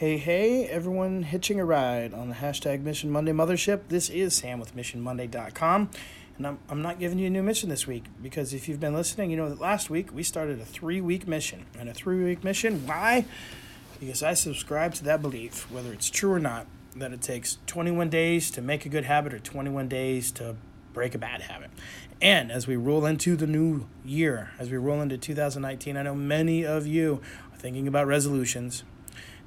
Hey, hey, everyone hitching a ride on the hashtag Mission Monday Mothership. This is Sam with MissionMonday.com. And I'm, I'm not giving you a new mission this week because if you've been listening, you know that last week we started a three week mission. And a three week mission, why? Because I subscribe to that belief, whether it's true or not, that it takes 21 days to make a good habit or 21 days to break a bad habit. And as we roll into the new year, as we roll into 2019, I know many of you are thinking about resolutions,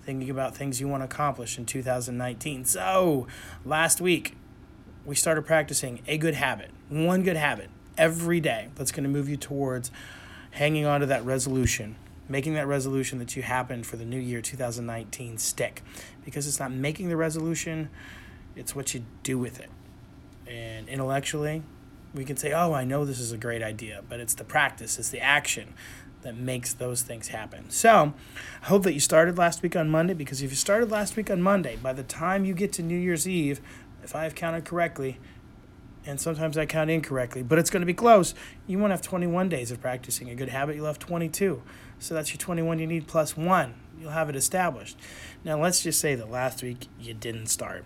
thinking about things you want to accomplish in 2019. So, last week, we started practicing a good habit, one good habit every day that's going to move you towards hanging on to that resolution, making that resolution that you happened for the new year 2019 stick. Because it's not making the resolution, it's what you do with it. And intellectually, we can say, oh, I know this is a great idea, but it's the practice, it's the action that makes those things happen. So, I hope that you started last week on Monday because if you started last week on Monday, by the time you get to New Year's Eve, if I have counted correctly, and sometimes I count incorrectly, but it's going to be close, you won't have 21 days of practicing a good habit, you'll have 22. So that's your 21 you need plus one. You'll have it established. Now, let's just say that last week you didn't start.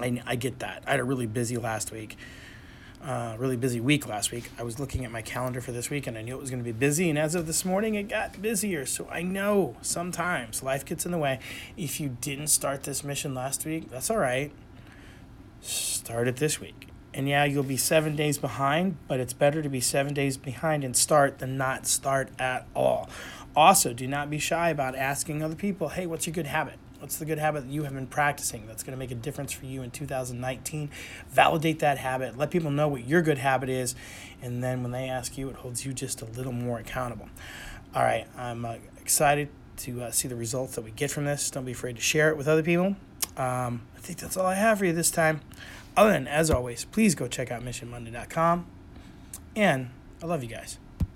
I, I get that. I had a really busy last week uh, really busy week last week. I was looking at my calendar for this week and I knew it was going to be busy. And as of this morning, it got busier. So I know sometimes life gets in the way. If you didn't start this mission last week, that's all right. Start it this week. And yeah, you'll be seven days behind, but it's better to be seven days behind and start than not start at all. Also, do not be shy about asking other people, hey, what's your good habit? What's the good habit that you have been practicing that's going to make a difference for you in 2019? Validate that habit. Let people know what your good habit is. And then when they ask you, it holds you just a little more accountable. All right, I'm uh, excited to uh, see the results that we get from this. Don't be afraid to share it with other people. Um, I think that's all I have for you this time. Other than, as always, please go check out missionmonday.com. And I love you guys.